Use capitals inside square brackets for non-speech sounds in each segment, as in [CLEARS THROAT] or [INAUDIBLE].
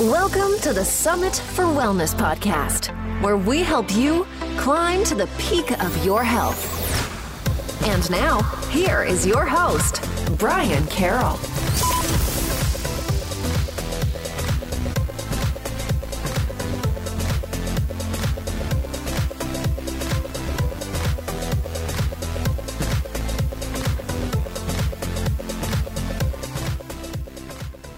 Welcome to the Summit for Wellness podcast, where we help you climb to the peak of your health. And now, here is your host, Brian Carroll.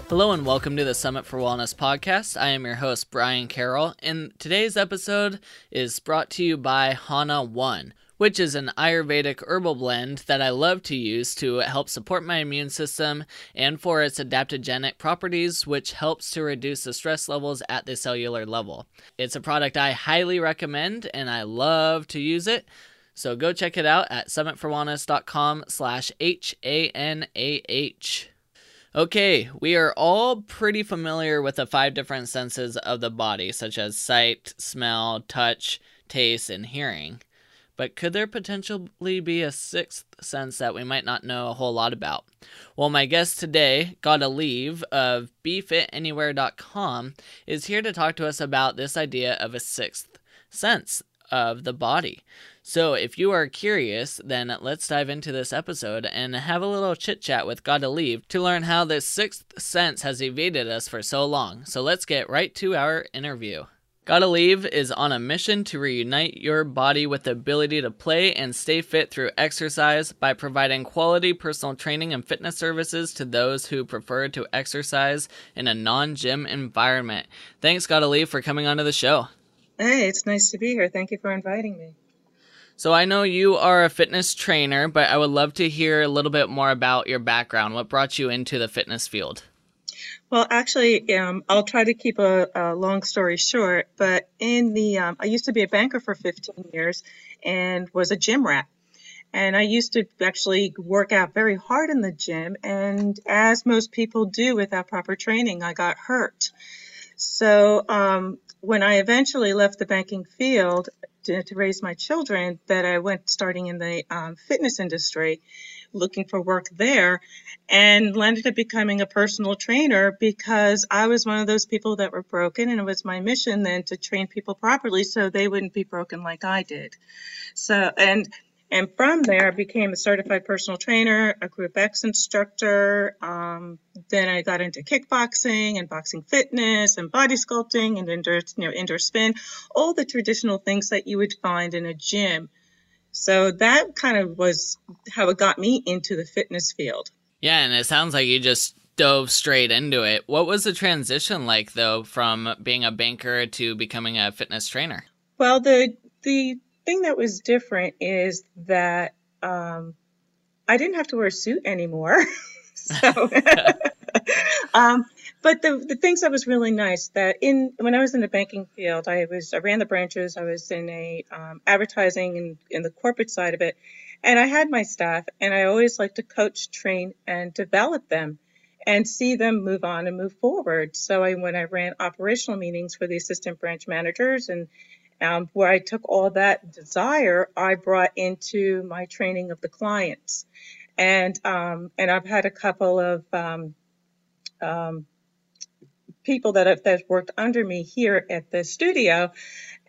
Hello and welcome to the Summit for Wellness podcast. I am your host, Brian Carroll, and today's episode is brought to you by Hanah One, which is an Ayurvedic herbal blend that I love to use to help support my immune system and for its adaptogenic properties, which helps to reduce the stress levels at the cellular level. It's a product I highly recommend and I love to use it. So go check it out at summitforwellness.com slash H-A-N-A-H. Okay, we are all pretty familiar with the five different senses of the body, such as sight, smell, touch, taste, and hearing. But could there potentially be a sixth sense that we might not know a whole lot about? Well, my guest today, Gada Leave of BeFitAnywhere.com, is here to talk to us about this idea of a sixth sense of the body. So, if you are curious, then let's dive into this episode and have a little chit chat with Gotta Leave to learn how this sixth sense has evaded us for so long. So, let's get right to our interview. Gotta Leave is on a mission to reunite your body with the ability to play and stay fit through exercise by providing quality personal training and fitness services to those who prefer to exercise in a non gym environment. Thanks, Gotta Leave, for coming onto the show. Hey, it's nice to be here. Thank you for inviting me. So I know you are a fitness trainer, but I would love to hear a little bit more about your background. What brought you into the fitness field? Well, actually, um, I'll try to keep a, a, long story short. But in the, um, I used to be a banker for 15 years and was a gym rat. And I used to actually work out very hard in the gym. And as most people do without proper training, I got hurt. So um, when I eventually left the banking field, to, to raise my children that I went starting in the um, fitness industry, looking for work there, and landed up becoming a personal trainer because I was one of those people that were broken, and it was my mission then to train people properly so they wouldn't be broken like I did. So, and and from there, I became a certified personal trainer, a Group X instructor. Um, then I got into kickboxing and boxing fitness and body sculpting and indoor, you know, indoor spin, all the traditional things that you would find in a gym. So that kind of was how it got me into the fitness field. Yeah, and it sounds like you just dove straight into it. What was the transition like though from being a banker to becoming a fitness trainer? Well, the the thing that was different is that um, I didn't have to wear a suit anymore. [LAUGHS] so, [LAUGHS] um, but the, the things that was really nice that in when I was in the banking field, I was I ran the branches. I was in a um, advertising and in the corporate side of it, and I had my staff, and I always like to coach, train, and develop them and see them move on and move forward. So I, when I ran operational meetings for the assistant branch managers and um, where I took all that desire, I brought into my training of the clients, and um, and I've had a couple of um, um, people that have that worked under me here at the studio,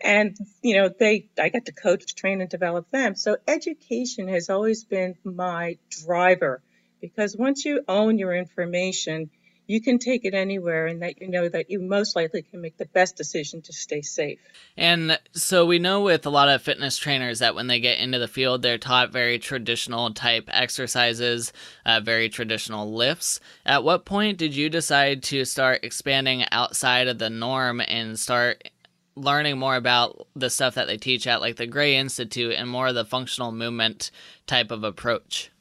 and you know they I get to coach, train, and develop them. So education has always been my driver. Because once you own your information, you can take it anywhere and that you know that you most likely can make the best decision to stay safe. And so we know with a lot of fitness trainers that when they get into the field, they're taught very traditional type exercises, uh, very traditional lifts. At what point did you decide to start expanding outside of the norm and start learning more about the stuff that they teach at like the Gray Institute and more of the functional movement type of approach?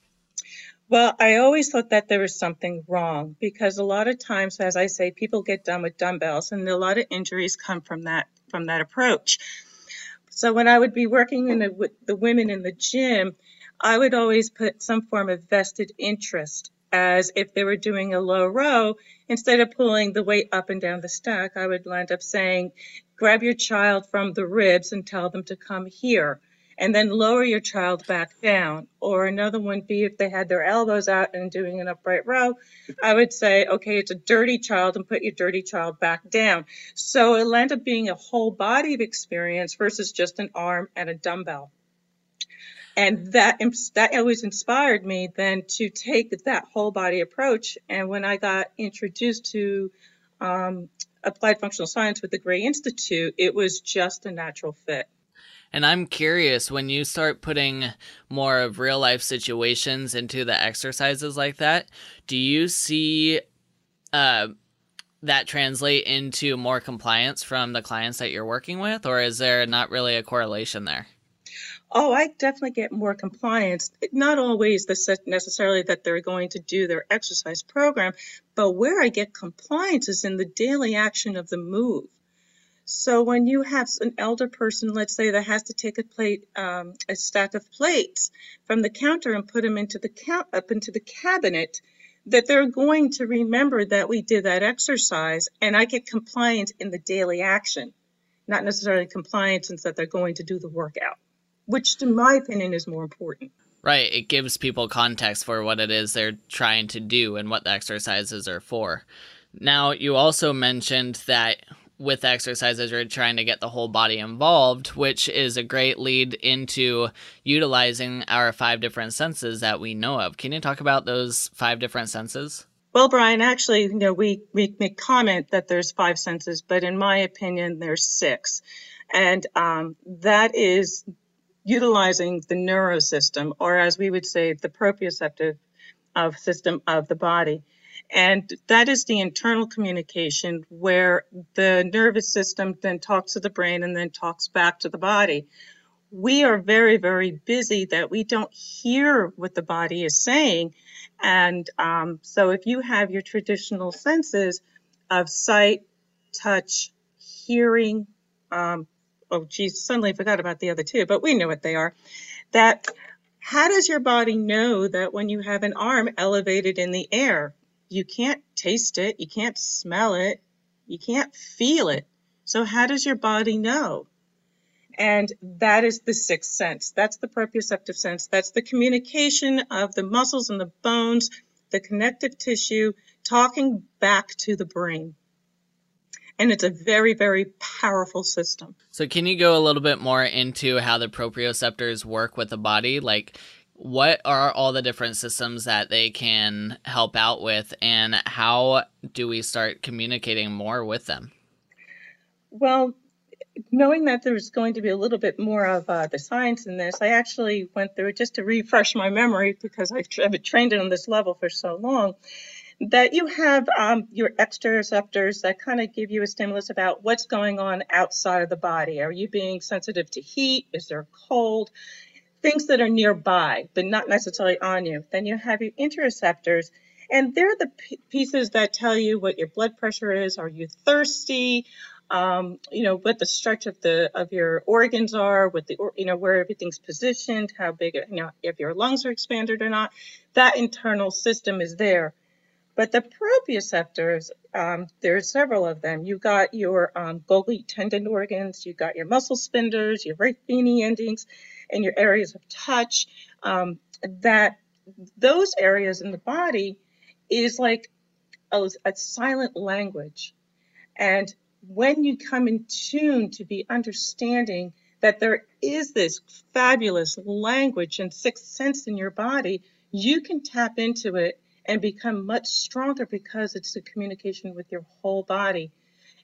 Well, I always thought that there was something wrong because a lot of times, as I say, people get done with dumbbells and a lot of injuries come from that, from that approach. So when I would be working in the, with the women in the gym, I would always put some form of vested interest as if they were doing a low row, instead of pulling the weight up and down the stack, I would end up saying, grab your child from the ribs and tell them to come here and then lower your child back down. Or another one be if they had their elbows out and doing an upright row, I would say, okay, it's a dirty child and put your dirty child back down. So it'll end up being a whole body experience versus just an arm and a dumbbell. And that, that always inspired me then to take that whole body approach. And when I got introduced to um, applied functional science with the Gray Institute, it was just a natural fit. And I'm curious when you start putting more of real life situations into the exercises like that, do you see uh, that translate into more compliance from the clients that you're working with, or is there not really a correlation there? Oh, I definitely get more compliance. Not always necessarily that they're going to do their exercise program, but where I get compliance is in the daily action of the move. So when you have an elder person, let's say that has to take a plate, um, a stack of plates from the counter and put them into the count up into the cabinet, that they're going to remember that we did that exercise, and I get compliance in the daily action, not necessarily compliance in that they're going to do the workout, which, in my opinion, is more important. Right. It gives people context for what it is they're trying to do and what the exercises are for. Now, you also mentioned that with exercises you're trying to get the whole body involved which is a great lead into utilizing our five different senses that we know of. Can you talk about those five different senses? Well brian actually you know we, we make comment that there's five senses but in my opinion there's six. And um, that is utilizing the neurosystem or as we would say the proprioceptive of system of the body and that is the internal communication where the nervous system then talks to the brain and then talks back to the body. We are very, very busy that we don't hear what the body is saying. And um, so if you have your traditional senses of sight, touch, hearing, um, oh geez, suddenly forgot about the other two, but we know what they are. That how does your body know that when you have an arm elevated in the air? You can't taste it, you can't smell it, you can't feel it. So how does your body know? And that is the sixth sense. That's the proprioceptive sense. That's the communication of the muscles and the bones, the connective tissue, talking back to the brain. And it's a very, very powerful system. So, can you go a little bit more into how the proprioceptors work with the body? Like, what are all the different systems that they can help out with and how do we start communicating more with them well knowing that there's going to be a little bit more of uh, the science in this i actually went through just to refresh my memory because i've, tra- I've trained on this level for so long that you have um, your exteroceptors that kind of give you a stimulus about what's going on outside of the body. Are you being sensitive to heat? Is there cold? Things that are nearby, but not necessarily on you. Then you have your interoceptors, and they're the pieces that tell you what your blood pressure is. Are you thirsty? Um, you know what the stretch of the of your organs are, what the you know where everything's positioned, how big you know if your lungs are expanded or not. That internal system is there. But the proprioceptors, um, there's several of them. You've got your um, Golgi tendon organs, you've got your muscle spindles, your Ruffini endings, and your areas of touch, um, that those areas in the body is like a, a silent language. And when you come in tune to be understanding that there is this fabulous language and sixth sense in your body, you can tap into it and become much stronger because it's a communication with your whole body.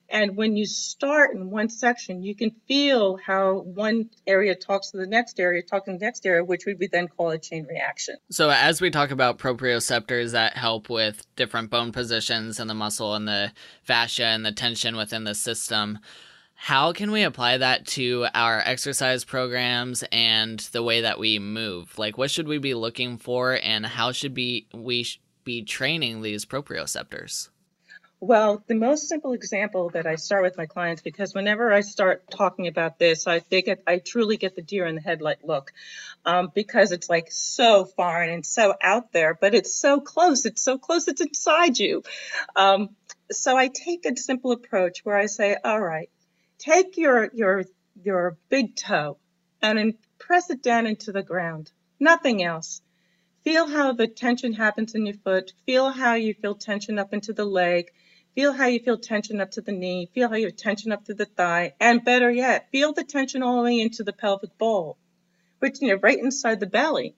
And when you start in one section, you can feel how one area talks to the next area, talking to the next area, which we would be then call a chain reaction. So, as we talk about proprioceptors that help with different bone positions and the muscle and the fascia and the tension within the system, how can we apply that to our exercise programs and the way that we move? Like, what should we be looking for, and how should be we be training these proprioceptors? Well, the most simple example that I start with my clients, because whenever I start talking about this, I think I truly get the deer in the headlight look, um, because it's like so foreign and so out there, but it's so close. It's so close. It's inside you. Um, so I take a simple approach where I say, all right, take your your your big toe and press it down into the ground. Nothing else. Feel how the tension happens in your foot. Feel how you feel tension up into the leg. Feel how you feel tension up to the knee. Feel how you have tension up to the thigh. And better yet, feel the tension all the way into the pelvic bowl, which, you know, right inside the belly.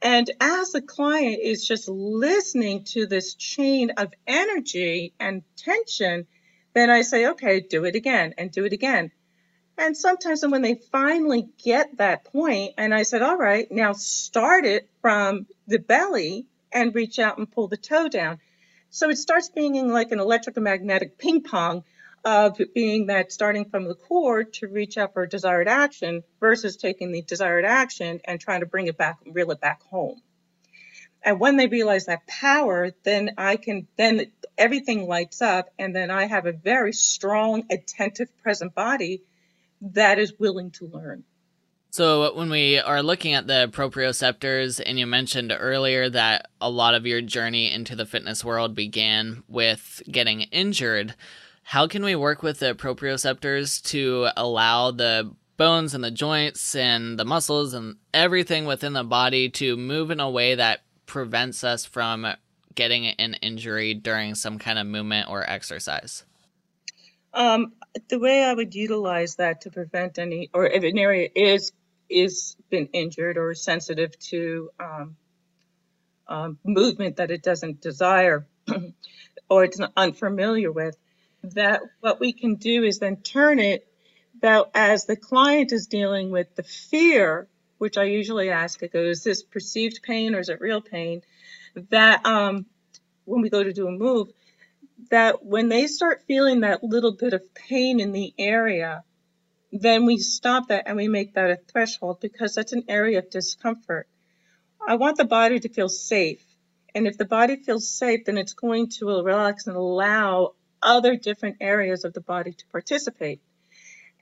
And as the client is just listening to this chain of energy and tension, then I say, okay, do it again and do it again. And sometimes when they finally get that point, and I said, all right, now start it from the belly and reach out and pull the toe down. So it starts being like an electromagnetic ping pong of being that starting from the core to reach out for a desired action versus taking the desired action and trying to bring it back, reel it back home. And when they realize that power, then I can, then everything lights up, and then I have a very strong, attentive, present body that is willing to learn. So, when we are looking at the proprioceptors, and you mentioned earlier that a lot of your journey into the fitness world began with getting injured, how can we work with the proprioceptors to allow the bones and the joints and the muscles and everything within the body to move in a way that prevents us from getting an injury during some kind of movement or exercise? Um, the way I would utilize that to prevent any, or if an area is is been injured or sensitive to um, um, movement that it doesn't desire [CLEARS THROAT] or it's unfamiliar with, that what we can do is then turn it that as the client is dealing with the fear, which I usually ask, it goes, is this perceived pain or is it real pain? That um, when we go to do a move, that when they start feeling that little bit of pain in the area, then we stop that and we make that a threshold because that's an area of discomfort. I want the body to feel safe. And if the body feels safe, then it's going to relax and allow other different areas of the body to participate.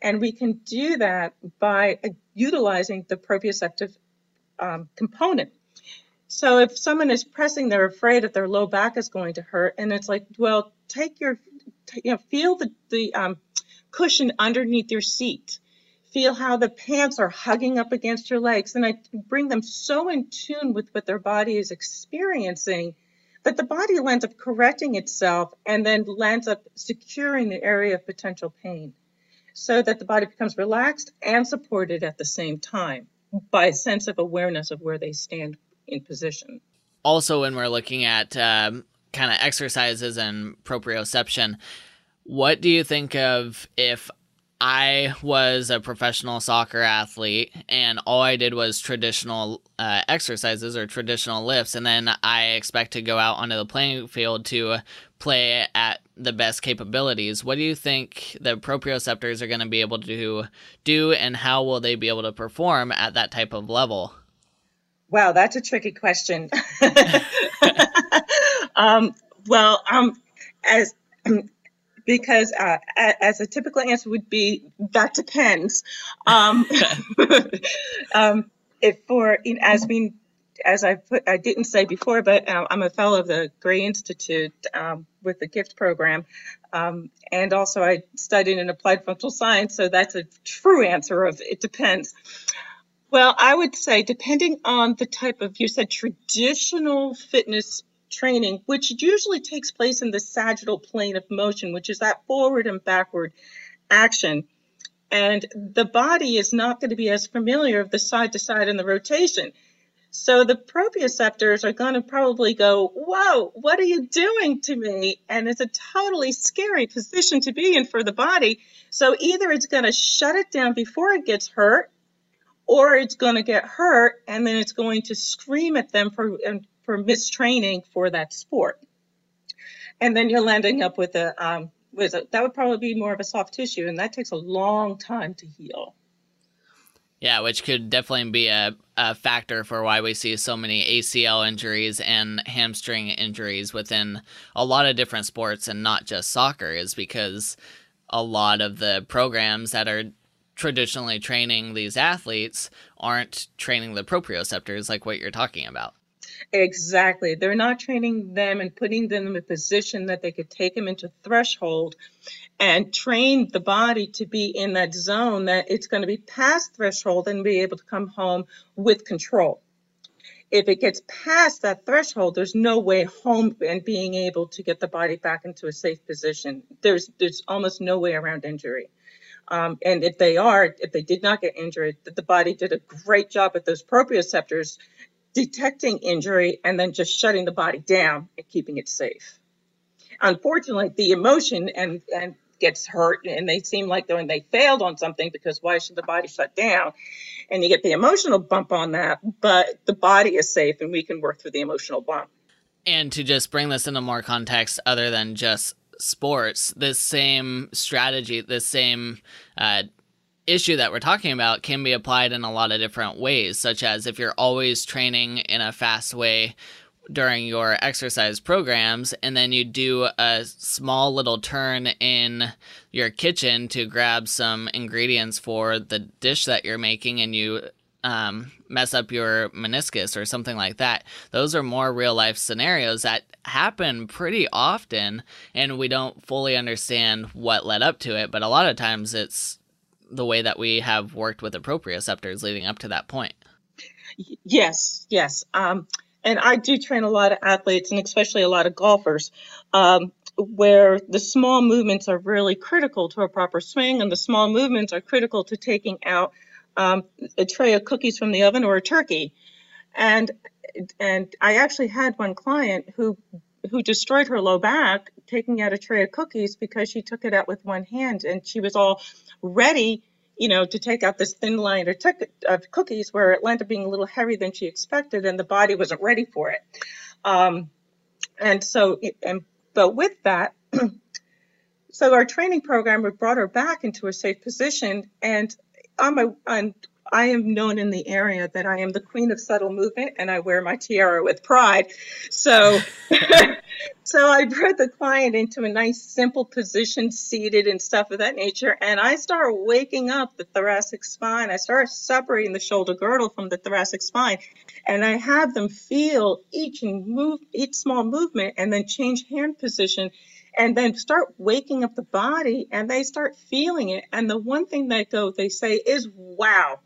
And we can do that by uh, utilizing the proprioceptive um, component. So if someone is pressing, they're afraid that their low back is going to hurt, and it's like, well, take your, you know, feel the the um, cushion underneath your seat. Feel how the pants are hugging up against your legs. And I bring them so in tune with what their body is experiencing that the body lands up correcting itself and then lands up securing the area of potential pain so that the body becomes relaxed and supported at the same time by a sense of awareness of where they stand in position. Also, when we're looking at um, kind of exercises and proprioception, what do you think of if I was a professional soccer athlete and all I did was traditional uh, exercises or traditional lifts, and then I expect to go out onto the playing field to play at the best capabilities. What do you think the proprioceptors are going to be able to do, and how will they be able to perform at that type of level? Wow, that's a tricky question. [LAUGHS] um, well, um, as because uh, as a typical answer would be that depends. Um, [LAUGHS] um, if for as we as I put I didn't say before, but uh, I'm a fellow of the Gray Institute um, with the GIFT program, um, and also I studied in applied functional science, so that's a true answer of it depends. Well, I would say depending on the type of you said traditional fitness training, which usually takes place in the sagittal plane of motion, which is that forward and backward action. And the body is not going to be as familiar of the side to side and the rotation. So the proprioceptors are going to probably go, Whoa, what are you doing to me? And it's a totally scary position to be in for the body. So either it's going to shut it down before it gets hurt, or it's going to get hurt and then it's going to scream at them for for mistraining for that sport. And then you're landing up with a, um, with a, that would probably be more of a soft tissue, and that takes a long time to heal. Yeah, which could definitely be a, a factor for why we see so many ACL injuries and hamstring injuries within a lot of different sports and not just soccer, is because a lot of the programs that are traditionally training these athletes aren't training the proprioceptors like what you're talking about. Exactly. They're not training them and putting them in a position that they could take them into threshold and train the body to be in that zone that it's going to be past threshold and be able to come home with control. If it gets past that threshold, there's no way home and being able to get the body back into a safe position. There's there's almost no way around injury. Um, and if they are, if they did not get injured, that the body did a great job at those proprioceptors detecting injury and then just shutting the body down and keeping it safe. Unfortunately, the emotion and, and gets hurt and they seem like when they failed on something because why should the body shut down? And you get the emotional bump on that, but the body is safe and we can work through the emotional bump. And to just bring this into more context other than just sports, this same strategy, this same uh, issue that we're talking about can be applied in a lot of different ways, such as if you're always training in a fast way during your exercise programs and then you do a small little turn in your kitchen to grab some ingredients for the dish that you're making and you um, mess up your meniscus or something like that. Those are more real life scenarios that happen pretty often, and we don't fully understand what led up to it. But a lot of times it's the way that we have worked with proprioceptors leading up to that point. Yes, yes. Um, and I do train a lot of athletes and especially a lot of golfers. Um, where the small movements are really critical to a proper swing, and the small movements are critical to taking out um, a tray of cookies from the oven or a turkey. And and I actually had one client who who destroyed her low back taking out a tray of cookies because she took it out with one hand and she was all ready you know to take out this thin line of, cookies where it up being a little heavier than she expected and the body wasn't ready for it um, and so and but with that [CLEARS THROAT] so our training program brought her back into a safe position and I'm a, I'm, I am known in the area that I am the queen of subtle movement and I wear my tiara with pride. So, [LAUGHS] so I brought the client into a nice simple position, seated and stuff of that nature. And I start waking up the thoracic spine. I start separating the shoulder girdle from the thoracic spine. And I have them feel each and move, each small movement and then change hand position and then start waking up the body and they start feeling it. And the one thing they go, they say is, wow,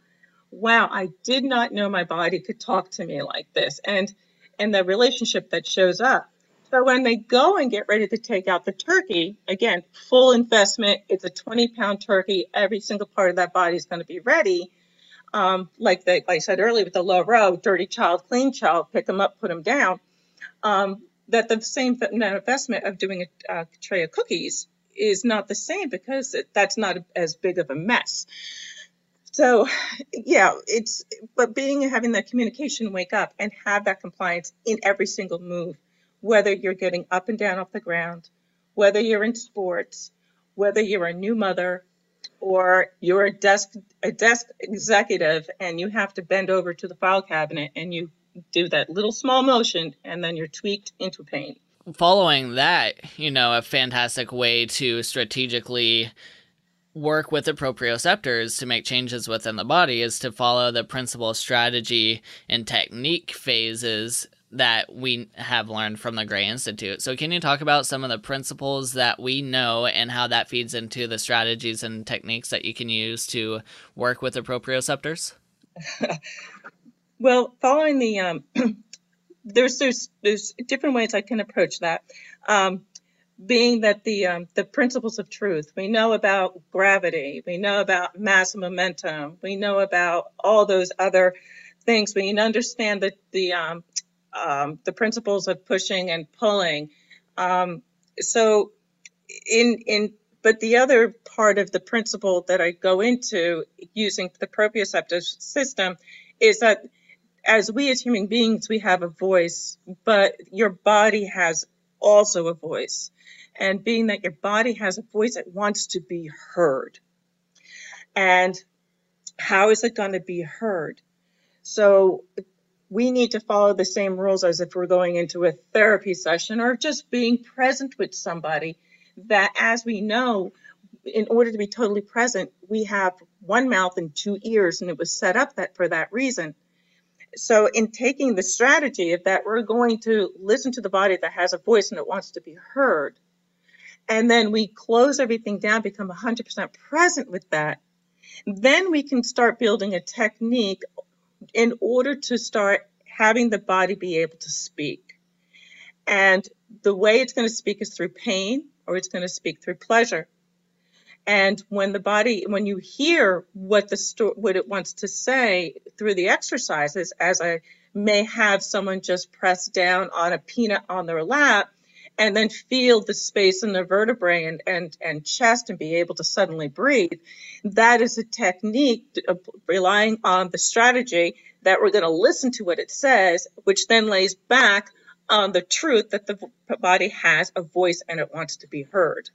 wow, I did not know my body could talk to me like this. And, and the relationship that shows up. So when they go and get ready to take out the turkey, again, full investment. It's a 20 pound turkey. Every single part of that body is going to be ready. Um, like, the, like I said earlier with the low row, dirty child, clean child, pick them up, put them down. Um, that the same investment of doing a, a tray of cookies is not the same because that's not as big of a mess. So, yeah, it's but being having that communication wake up and have that compliance in every single move, whether you're getting up and down off the ground, whether you're in sports, whether you're a new mother, or you're a desk a desk executive and you have to bend over to the file cabinet and you do that little small motion and then you're tweaked into pain. Following that, you know, a fantastic way to strategically work with the proprioceptors to make changes within the body is to follow the principle, strategy, and technique phases that we have learned from the Gray Institute. So, can you talk about some of the principles that we know and how that feeds into the strategies and techniques that you can use to work with the proprioceptors? [LAUGHS] Well, following the um, [CLEARS THROAT] there's there's there's different ways I can approach that. Um, being that the um, the principles of truth, we know about gravity, we know about mass and momentum, we know about all those other things. We understand that the um, um, the principles of pushing and pulling. Um, so, in in but the other part of the principle that I go into using the proprioceptive system is that as we as human beings, we have a voice, but your body has also a voice. And being that your body has a voice, it wants to be heard. And how is it going to be heard? So we need to follow the same rules as if we're going into a therapy session or just being present with somebody that as we know, in order to be totally present, we have one mouth and two ears, and it was set up that for that reason. So in taking the strategy of that we're going to listen to the body that has a voice and it wants to be heard and then we close everything down become 100% present with that then we can start building a technique in order to start having the body be able to speak. And the way it's going to speak is through pain or it's going to speak through pleasure and when the body, when you hear what the sto- what it wants to say through the exercises, as I may have someone just press down on a peanut on their lap and then feel the space in their vertebrae and, and, and chest and be able to suddenly breathe. That is a technique of uh, relying on the strategy that we're going to listen to what it says, which then lays back on the truth that the body has a voice and it wants to be heard.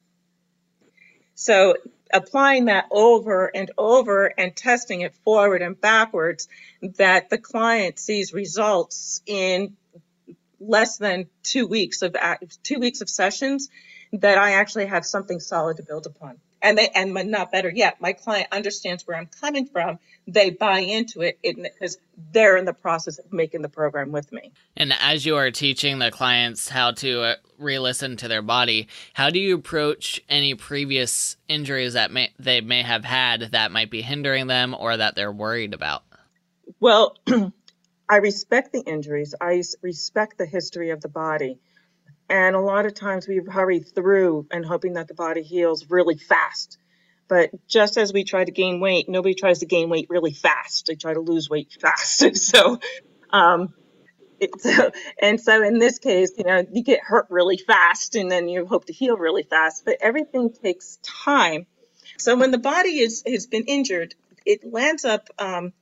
So applying that over and over and testing it forward and backwards, that the client sees results in less than two weeks of two weeks of sessions, that I actually have something solid to build upon. And they and not better yet my client understands where i'm coming from they buy into it because they're in the process of making the program with me. And as you are teaching the clients how to uh, re-listen to their body how do you approach any previous injuries that may they may have had that might be hindering them or that they're worried about? Well [CLEARS THROAT] i respect the injuries. I respect the history of the body. And a lot of times we hurry through and hoping that the body heals really fast. But just as we try to gain weight, nobody tries to gain weight really fast. They try to lose weight fast. [LAUGHS] So, um, so, [LAUGHS] and so in this case, you know, you get hurt really fast and then you hope to heal really fast, but everything takes time. So when the body is, has been injured, it lands up um,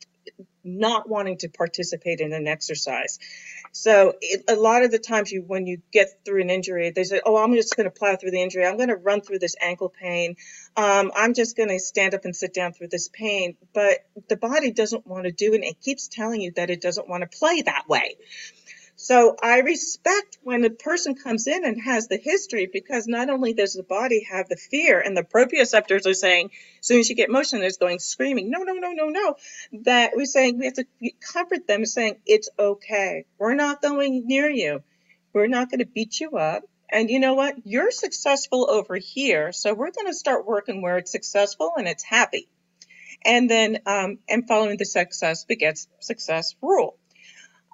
not wanting to participate in an exercise. So it, a lot of the times you, when you get through an injury, they say, "Oh, I'm just going to plow through the injury. I'm going to run through this ankle pain. Um, I'm just going to stand up and sit down through this pain." But the body doesn't want to do it. It keeps telling you that it doesn't want to play that way. So I respect when a person comes in and has the history because not only does the body have the fear and the proprioceptors are saying, as soon as you get motion, it's going screaming, no, no, no, no, no. That we're saying we have to comfort them saying, it's okay. We're not going near you. We're not going to beat you up. And you know what? You're successful over here. So we're going to start working where it's successful and it's happy. And then, um, and following the success begets success rule.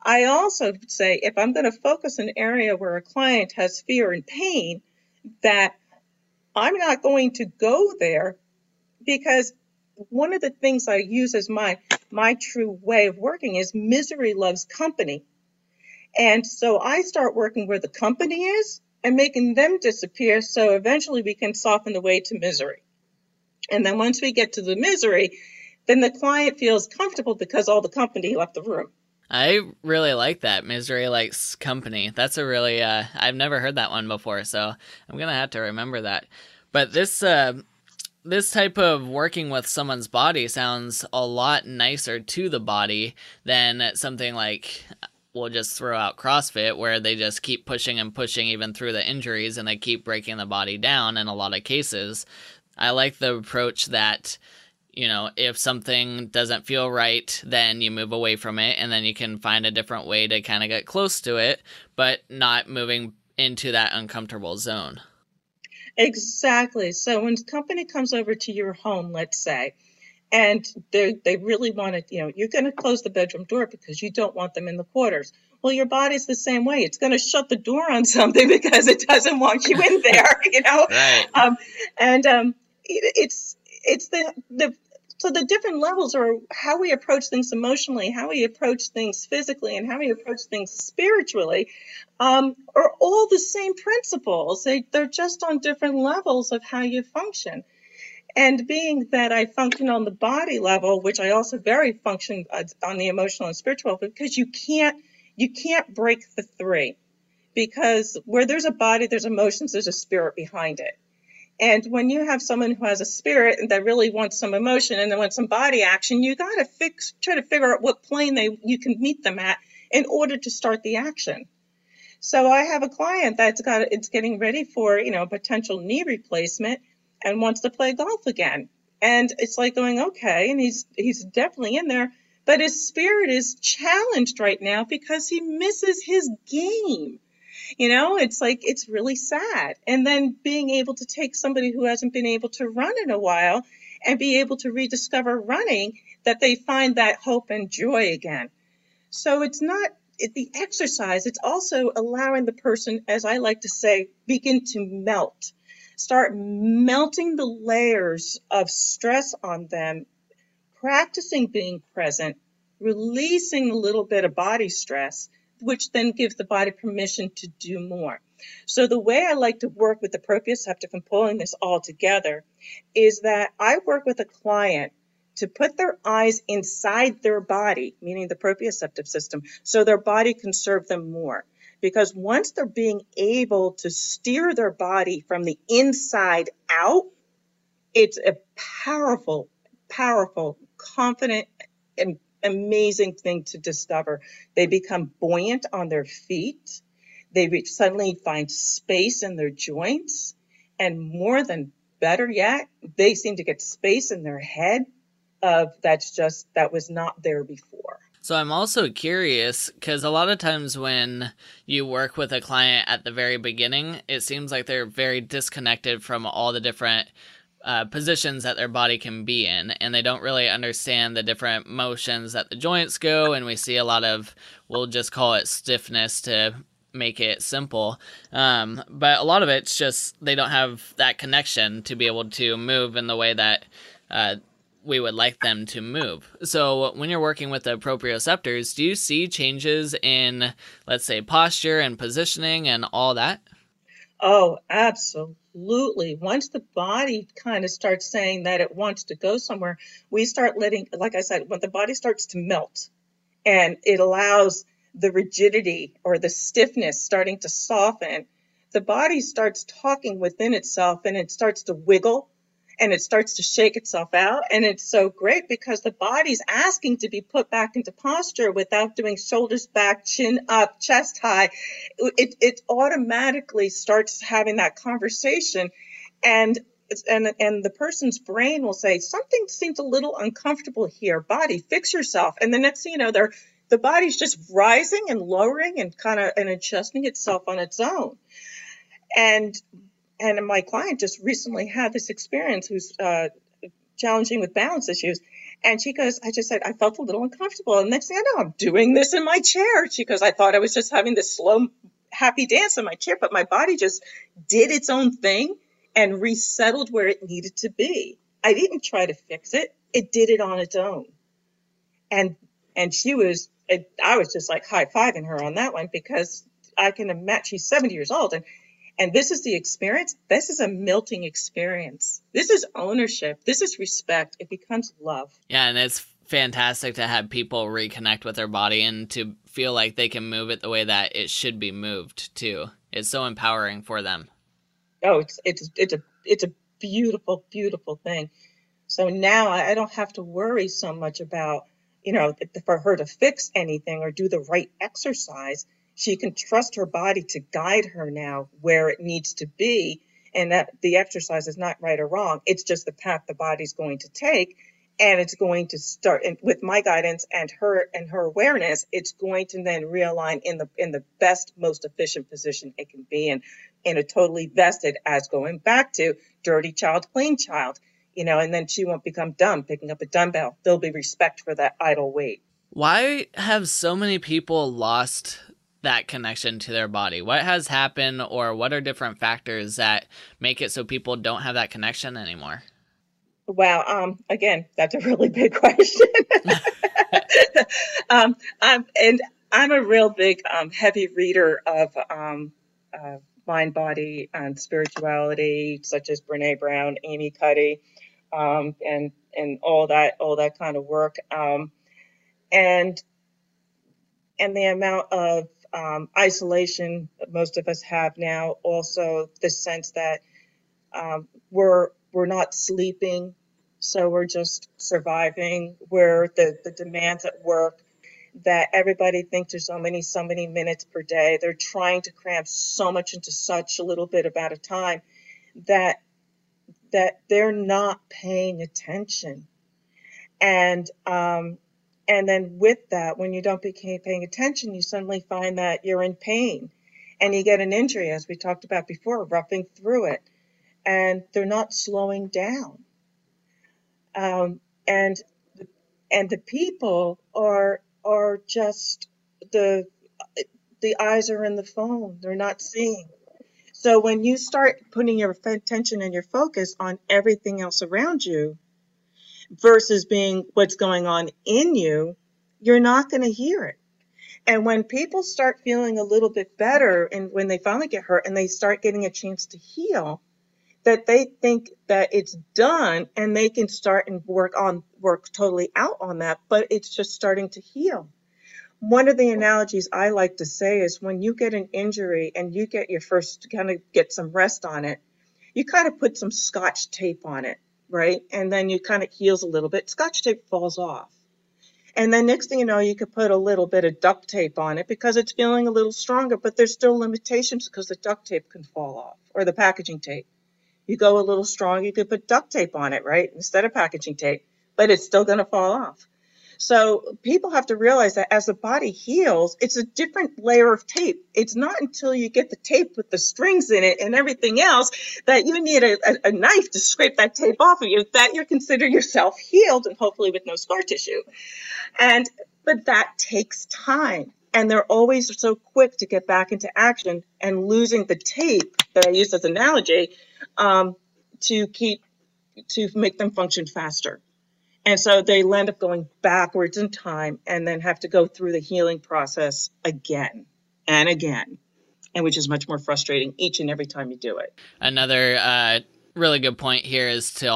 I also say if I'm going to focus an area where a client has fear and pain, that I'm not going to go there because one of the things I use as my my true way of working is misery loves company. And so I start working where the company is and making them disappear so eventually we can soften the way to misery. And then once we get to the misery, then the client feels comfortable because all the company left the room. I really like that. Misery likes company. That's a really uh I've never heard that one before, so I'm to have to remember that. But this uh this type of working with someone's body sounds a lot nicer to the body than something like we'll just throw out CrossFit where they just keep pushing and pushing even through the injuries and they keep breaking the body down in a lot of cases. I like the approach that you know, if something doesn't feel right, then you move away from it and then you can find a different way to kind of get close to it, but not moving into that uncomfortable zone. Exactly. So when company comes over to your home, let's say, and they they really want to, you know, you're going to close the bedroom door because you don't want them in the quarters. Well, your body's the same way. It's going to shut the door on something [LAUGHS] because it doesn't want you in there, [LAUGHS] you know. Right. Um, and um, it, it's it's the the so the different levels are how we approach things emotionally, how we approach things physically, and how we approach things spiritually um, are all the same principles. They, they're just on different levels of how you function. And being that I function on the body level, which I also very function uh, on the emotional and spiritual, because you can't you can't break the three, because where there's a body, there's emotions, there's a spirit behind it. And when you have someone who has a spirit and that really wants some emotion and they want some body action, you got to fix, try to figure out what plane they you can meet them at in order to start the action. So I have a client that's got it's getting ready for you know potential knee replacement and wants to play golf again. And it's like going okay, and he's he's definitely in there, but his spirit is challenged right now because he misses his game. You know, it's like, it's really sad. And then being able to take somebody who hasn't been able to run in a while and be able to rediscover running, that they find that hope and joy again. So it's not it, the exercise, it's also allowing the person, as I like to say, begin to melt. Start melting the layers of stress on them, practicing being present, releasing a little bit of body stress, which then gives the body permission to do more. So the way I like to work with the proprioceptive and pulling this all together is that I work with a client to put their eyes inside their body, meaning the proprioceptive system, so their body can serve them more. Because once they're being able to steer their body from the inside out, it's a powerful, powerful, confident, and amazing thing to discover. They become buoyant on their feet. They suddenly find space in their joints. And more than better yet, they seem to get space in their head of that's just, that was not there before. So I'm also curious because a lot of times when you work with a client at the very beginning, it seems like they're very disconnected from all the different uh, positions that their body can be in, and they don't really understand the different motions that the joints go. And we see a lot of, we'll just call it stiffness to make it simple. Um, but a lot of it's just they don't have that connection to be able to move in the way that uh, we would like them to move. So when you're working with the proprioceptors, do you see changes in, let's say, posture and positioning and all that? Oh, absolutely. Once the body kind of starts saying that it wants to go somewhere, we start letting, like I said, when the body starts to melt and it allows the rigidity or the stiffness starting to soften, the body starts talking within itself and it starts to wiggle and it starts to shake itself out. And it's so great because the body's asking to be put back into posture without doing shoulders back, chin up, chest high. It, it automatically starts having that conversation. And and and the person's brain will say something seems a little uncomfortable here body fix yourself and the next thing you know they're the body's just rising and lowering and kind of and adjusting itself on its own and and my client just recently had this experience who's uh, challenging with balance issues. And she goes, I just said, I felt a little uncomfortable. And next thing I know, I'm doing this in my chair. She goes, I thought I was just having this slow, happy dance in my chair, but my body just did its own thing and resettled where it needed to be. I didn't try to fix it. It did it on its own. And, and she was, I was just like high fiving her on that one because I can imagine she's 70 years old and and this is the experience. This is a melting experience. This is ownership. This is respect. It becomes love. Yeah, and it's fantastic to have people reconnect with their body and to feel like they can move it the way that it should be moved too. It's so empowering for them. Oh, it's it's it's a it's a beautiful beautiful thing. So now I don't have to worry so much about you know for her to fix anything or do the right exercise she can trust her body to guide her now where it needs to be and that the exercise is not right or wrong. It's just the path the body's going to take and it's going to start and with my guidance and her and her awareness it's going to then realign in the in the best most efficient position it can be in in a totally vested as going back to dirty child clean child you know and then she won't become dumb picking up a dumbbell. There'll be respect for that idle weight. Why have so many people lost that connection to their body? What has happened, or what are different factors that make it so people don't have that connection anymore? Wow. Um, again, that's a really big [LAUGHS] question. um, um, and I'm a real big, um, heavy reader of um, uh, mind, body, and spirituality, such as Brene Brown, Amy Cuddy, um, and and all that, all that kind of work. Um, and and the amount of um, isolation most of us have now. Also, the sense that um, we're we're not sleeping, so we're just surviving. Where the the demands at work that everybody thinks there's so many so many minutes per day. They're trying to cram so much into such a little bit about a time that that they're not paying attention, and um, And then with that, when you don't be paying attention, you suddenly find that you're in pain and you get an injury, as we talked about before, roughing through it. And they're not slowing down. Um, and and the people are are just the the eyes are in the phone. They're not seeing. So when you start putting your attention and your focus on everything else around you versus being what's going on in you, you're not going to hear it. And when people start feeling a little bit better and when they finally get hurt and they start getting a chance to heal, that they think that it's done and they can start and work on work totally out on that, but it's just starting to heal. One of the analogies I like to say is when you get an injury and you get your first kind of get some rest on it, you kind of put some scotch tape on it, right? And then you kind of heals a little bit. Scotch tape falls off. And then next thing you know, you could put a little bit of duct tape on it because it's feeling a little stronger, but there's still limitations because the duct tape can fall off or the packaging tape. You go a little strong, you could put duct tape on it, right? Instead of packaging tape, but it's still going to fall off. So people have to realize that as the body heals, it's a different layer of tape. It's not until you get the tape with the strings in it and everything else that you need a, a, a knife to scrape that tape off of you that you consider yourself healed and hopefully with no scar tissue. And but that takes time. And they're always so quick to get back into action and losing the tape that I use as an analogy um, to keep to make them function faster. And so they end up going backwards in time and then have to go through the healing process again and again, and which is much more frustrating each and every time you do it. Another uh, really good point here is to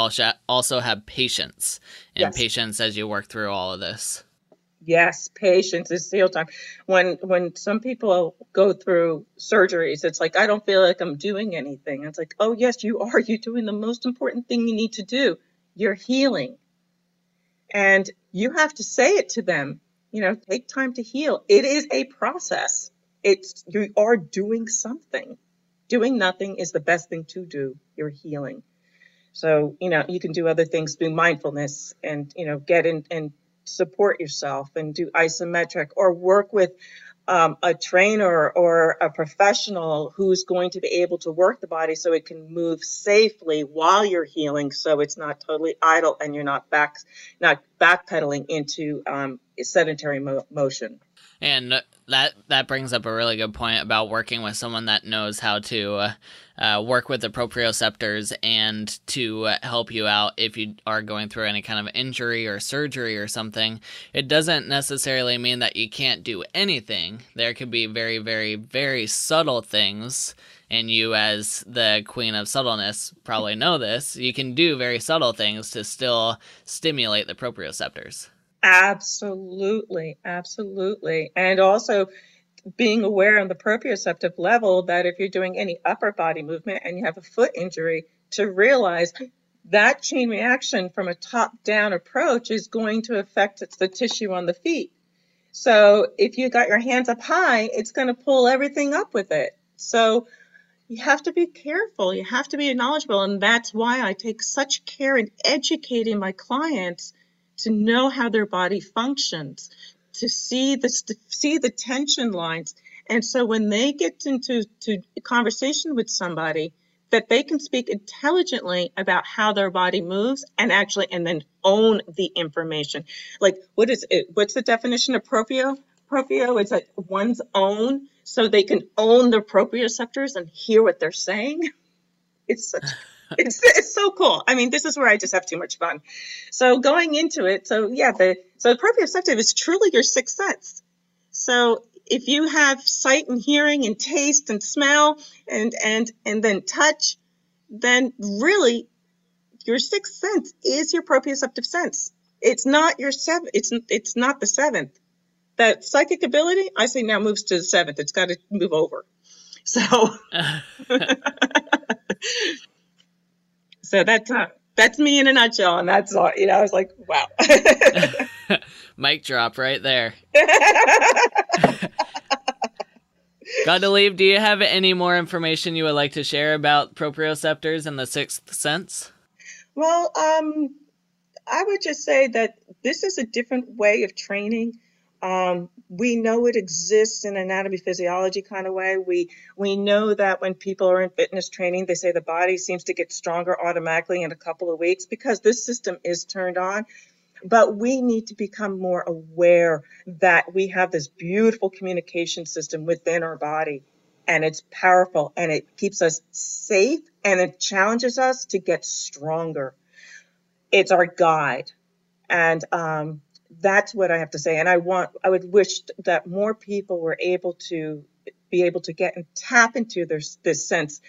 also have patience and yes. patience as you work through all of this. Yes, patience is seal time. When when some people go through surgeries, it's like I don't feel like I'm doing anything. It's like, oh yes, you are. You're doing the most important thing you need to do. You're healing. And you have to say it to them, you know, take time to heal. It is a process. It's, you are doing something. Doing nothing is the best thing to do. You're healing. So, you know, you can do other things, do mindfulness and, you know, get in and support yourself and do isometric or work with um, a trainer or a professional who's going to be able to work the body so it can move safely while you're healing so it's not totally idle and you're not back not backpedaling into um, sedentary mo- motion. And that that brings up a really good point about working with someone that knows how to uh, uh, work with the proprioceptors and to help you out if you are going through any kind of injury or surgery or something. It doesn't necessarily mean that you can't do anything. There could be very, very, very subtle things. And you, as the queen of subtleness, probably know this. You can do very subtle things to still stimulate the proprioceptors. Absolutely, absolutely. And also being aware on the proprioceptive level that if you're doing any upper body movement and you have a foot injury, to realize that chain reaction from a top down approach is going to affect the tissue on the feet. So if you got your hands up high, it's going to pull everything up with it. So you have to be careful. You have to be knowledgeable. And that's why I take such care in educating my clients to know how their body functions, to see the to see the tension lines, and so when they get into to conversation with somebody, that they can speak intelligently about how their body moves and actually and then own the information. Like what is it? What's the definition of proprio? Proprio is like one's own, so they can own their proprioceptors and hear what they're saying. [LAUGHS] It's such [LAUGHS] it's it's so cool. I mean, this is where I just have too much fun. So going into it, so yeah, the so the proprioceptive is truly your sixth sense. So if you have sight and hearing and taste and smell and and and then touch, then really your sixth sense is your proprioceptive sense. It's not your seventh. It's it's not the seventh. That psychic ability, I say now moves to the seventh. It's got to move over. So. [LAUGHS] [LAUGHS] So that's uh, that's me in a nutshell, and that's all. You know, I was like, wow. [LAUGHS] Mic drop right there. [LAUGHS] Godelieve. do you have any more information you would like to share about proprioceptors and the sixth sense? Well, um, I would just say that this is a different way of training. Um, we know it exists in anatomy physiology kind of way. We we know that when people are in fitness training, they say the body seems to get stronger automatically in a couple of weeks because this system is turned on. But we need to become more aware that we have this beautiful communication system within our body and it's powerful and it keeps us safe and it challenges us to get stronger. It's our guide. And um, that's what I have to say. And I want, I would wish that more people were able to be able to get and tap into this, this sense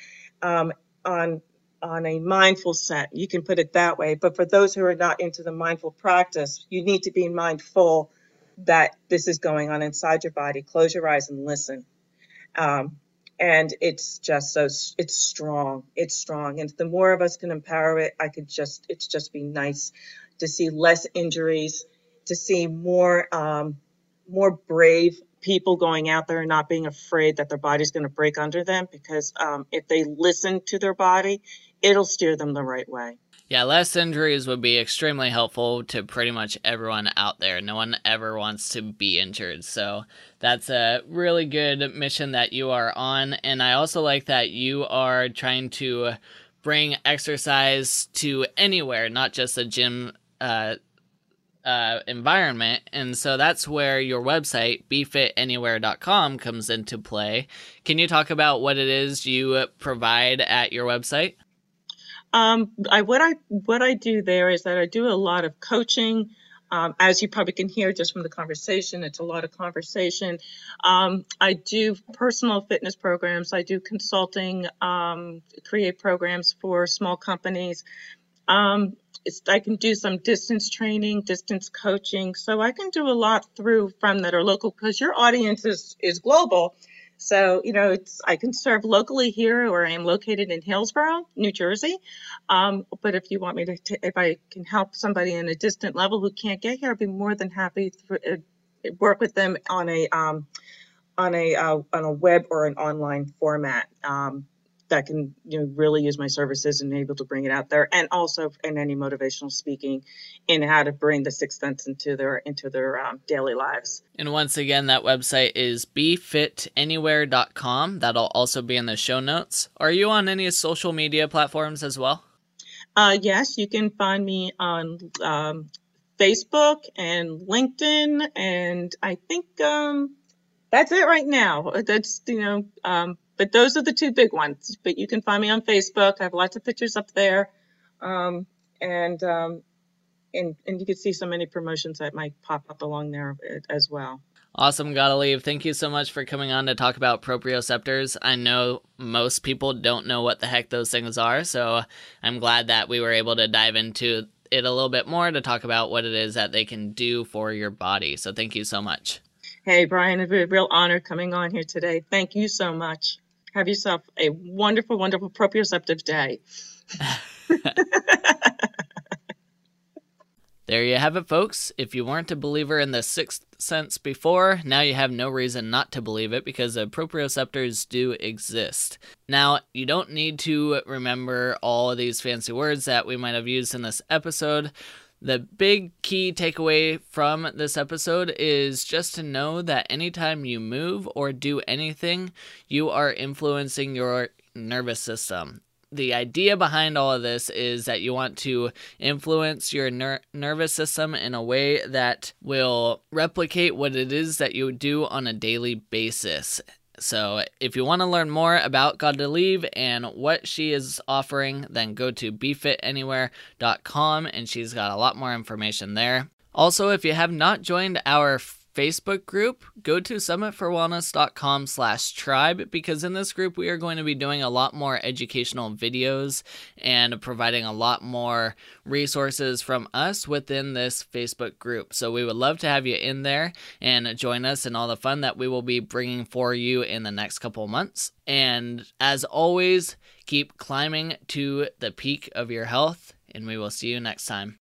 um, on on a mindful set. You can put it that way. But for those who are not into the mindful practice, you need to be mindful that this is going on inside your body. Close your eyes and listen. Um, and it's just so it's strong. It's strong, and the more of us can empower it, I could just it's just be nice to see less injuries to see more um, more brave people going out there and not being afraid that their body's going to break under them because um, if they listen to their body, it'll steer them the right way. Yeah, less injuries would be extremely helpful to pretty much everyone out there. No one ever wants to be injured. So that's a really good mission that you are on. And I also like that you are trying to bring exercise to anywhere, not just a gym uh, uh, environment. And so that's where your website, befitenywhere.com, comes into play. Can you talk about what it is you provide at your website? Um, I, what I what I do there is that I do a lot of coaching. Um, as you probably can hear just from the conversation, it's a lot of conversation. Um, I do personal fitness programs. I do consulting, um, create programs for small companies. Um, I can do some distance training, distance coaching. So I can do a lot through from that are local because your audience is, is global. So, you know, it's I can serve locally here where I am located in Hillsborough, New Jersey. Um, but if you want me to, t- if I can help somebody in a distant level who can't get here, I'd be more than happy to uh, work with them on a um, on a uh, on a web or an online format. Um, that can you know really use my services and able to bring it out there. And also in any motivational speaking in how to bring the sixth sense into their into their um, daily lives. And once again that website is befitenywhere.com that'll also be in the show notes. Are you on any social media platforms as well? Uh, yes you can find me on um, facebook and linkedin and i think um, that's it right now. That's you know um, but those are the two big ones. But you can find me on Facebook. I have lots of pictures up there. Um, and, um, and, and you can see so many promotions that might pop up along there as well. Awesome, Godelieve. Thank you so much for coming on to talk about proprioceptors. I know most people don't know what the heck those things are, so I'm glad that we were able to dive into it a little bit more to talk about what it is that they can do for your body. So thank you so much. Hey, Brian, it's a real honor coming on here today. Thank you so much. Have yourself a wonderful, wonderful proprioceptive day. [LAUGHS] there you have it, folks. If you weren't a believer in the sixth sense before, now you have no reason not to believe it because the proprioceptors do exist. Now, you don't need to remember all of these fancy words that we might have used in this episode. The big key takeaway from this episode is just to know that anytime you move or do anything, you are influencing your nervous system. The idea behind all of this is that you want to influence your ner- nervous system in a way that will replicate what it is that you do on a daily basis. So, if you want to learn more about Godelieve and what she is offering, then go to befitenywhere.com and she's got a lot more information there. Also, if you have not joined our Facebook group, go to summitforwellness.com slash tribe because in this group we are going to be doing a lot more educational videos and providing a lot more resources from us within this Facebook group. So we would love to have you in there and join us in all the fun that we will be bringing for you in the next couple months. And as always, keep climbing to the peak of your health and we will see you next time.